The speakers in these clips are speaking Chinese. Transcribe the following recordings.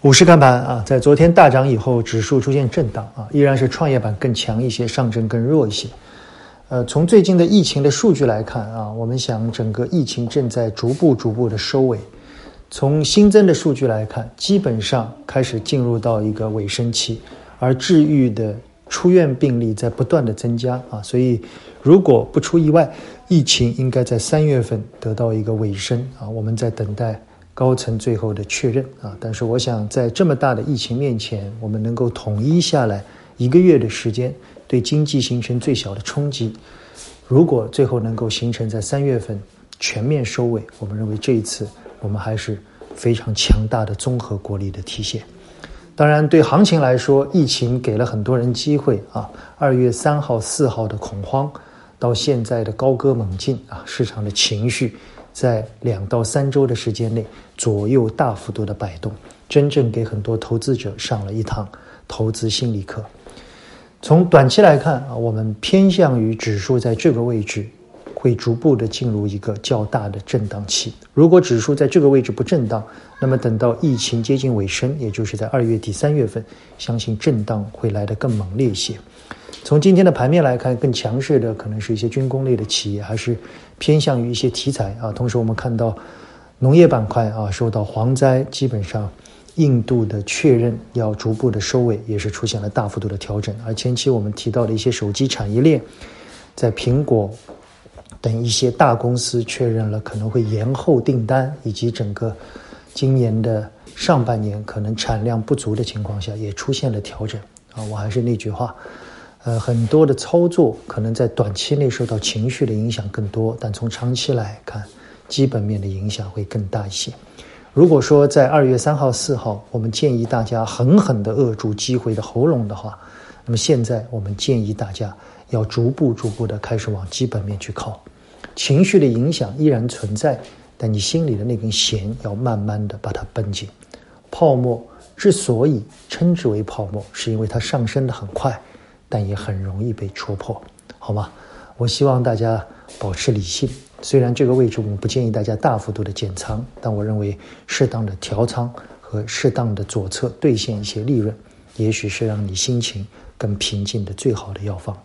股市看盘啊，在昨天大涨以后，指数出现震荡啊，依然是创业板更强一些，上证更弱一些。呃，从最近的疫情的数据来看啊，我们想整个疫情正在逐步逐步的收尾。从新增的数据来看，基本上开始进入到一个尾声期，而治愈的出院病例在不断的增加啊，所以如果不出意外，疫情应该在三月份得到一个尾声啊，我们在等待。高层最后的确认啊，但是我想在这么大的疫情面前，我们能够统一下来一个月的时间，对经济形成最小的冲击。如果最后能够形成在三月份全面收尾，我们认为这一次我们还是非常强大的综合国力的体现。当然，对行情来说，疫情给了很多人机会啊。二月三号、四号的恐慌，到现在的高歌猛进啊，市场的情绪。在两到三周的时间内，左右大幅度的摆动，真正给很多投资者上了一堂投资心理课。从短期来看啊，我们偏向于指数在这个位置会逐步的进入一个较大的震荡期。如果指数在这个位置不震荡，那么等到疫情接近尾声，也就是在二月底三月份，相信震荡会来得更猛烈一些。从今天的盘面来看，更强势的可能是一些军工类的企业，还是偏向于一些题材啊。同时，我们看到农业板块啊受到蝗灾，基本上印度的确认要逐步的收尾，也是出现了大幅度的调整。而前期我们提到的一些手机产业链，在苹果等一些大公司确认了可能会延后订单，以及整个今年的上半年可能产量不足的情况下，也出现了调整啊。我还是那句话。呃，很多的操作可能在短期内受到情绪的影响更多，但从长期来看，基本面的影响会更大一些。如果说在二月三号、四号，我们建议大家狠狠地扼住机会的喉咙的话，那么现在我们建议大家要逐步、逐步地开始往基本面去靠。情绪的影响依然存在，但你心里的那根弦要慢慢地把它绷紧。泡沫之所以称之为泡沫，是因为它上升的很快。但也很容易被戳破，好吗？我希望大家保持理性。虽然这个位置我们不建议大家大幅度的减仓，但我认为适当的调仓和适当的左侧兑现一些利润，也许是让你心情更平静的最好的药方。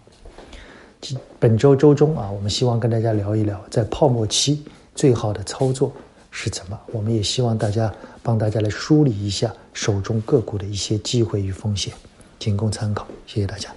本周周中啊，我们希望跟大家聊一聊，在泡沫期最好的操作是什么。我们也希望大家帮大家来梳理一下手中个股的一些机会与风险，仅供参考。谢谢大家。